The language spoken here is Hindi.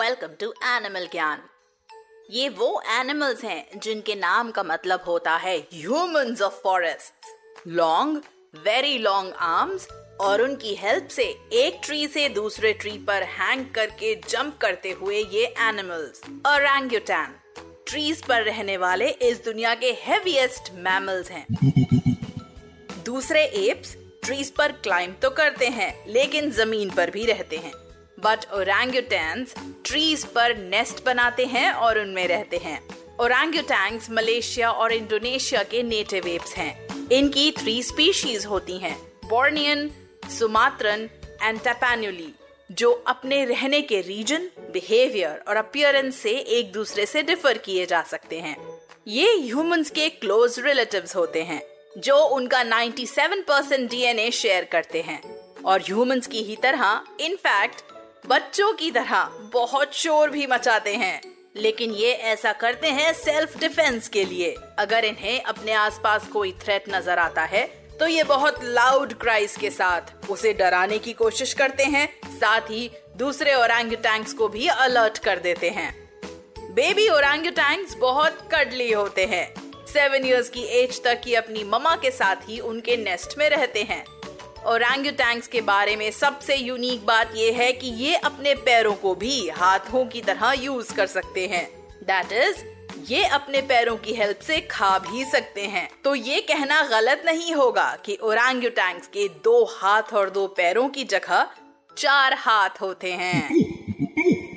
Welcome to animal Gyaan. ये वो एनिमल्स हैं जिनके नाम का मतलब होता है humans of forest. Long very long arms और उनकी हेल्प से एक ट्री से दूसरे ट्री पर हैंग करके जंप करते हुए ये एनिमल्स औरंगुटैन ट्रीज पर रहने वाले इस दुनिया के हेवीएस्ट मैमल्स हैं। दूसरे एप्स ट्रीज पर क्लाइंब तो करते हैं, लेकिन ज़मीन पर भी रहते हैं। बट ओरंगुटैंस ट्रीज पर नेस्ट बनाते हैं और उनमें रहते हैं। ओरंगुटैंग्स मलेशिया और इंडोनेशिया के नेटिव एप्स हैं। इनकी थ्री स्पीशीज होती हैं बोर्नियन सुमात्रन एंड टैपानुली जो अपने रहने के रीजन बिहेवियर और अपियरेंस से एक दूसरे से डिफर किए जा सकते हैं। ये ह्यूमंस के क्लोज रिलेटिव्स होते हैं, जो उनका 97 परसेंट डीएनए शेयर करते हैं। और ह्यूमंस की ही तरह इनफैक्ट बच्चों की तरह बहुत शोर भी मचाते हैं। लेकिन ये ऐसा करते हैं सेल्फ डिफेंस के लिए। अगर इन्हें अपने आसपास कोई थ्रेट नज़र आता है तो ये बहुत लाउड क्राइस के साथ उसे डराने की कोशिश करते हैं। साथ ही दूसरे ओरंगुटैंक्स को भी अलर्ट कर देते हैं। बेबी ओरंगुटैंक्स बहुत कडली होते हैं। सेवन इयर्स की एज तक ही अपनी ममा के साथ ही उनके नेस्ट में रहते हैं। ओरंगुटैंक्स के बारे में सबसे यूनिक बात यह है कि ये अपने पैरों को भी हाथों की तरह यूज़ कर सकते हैं। दैट इज़ ये अपने पैरों की हेल्प से खा भी सकते हैं। तो ये कहना गलत नहीं होगा कि ओरंगुटैंक्स के दो हाथ और दो पैरों की जगह चार हाथ होते हैं।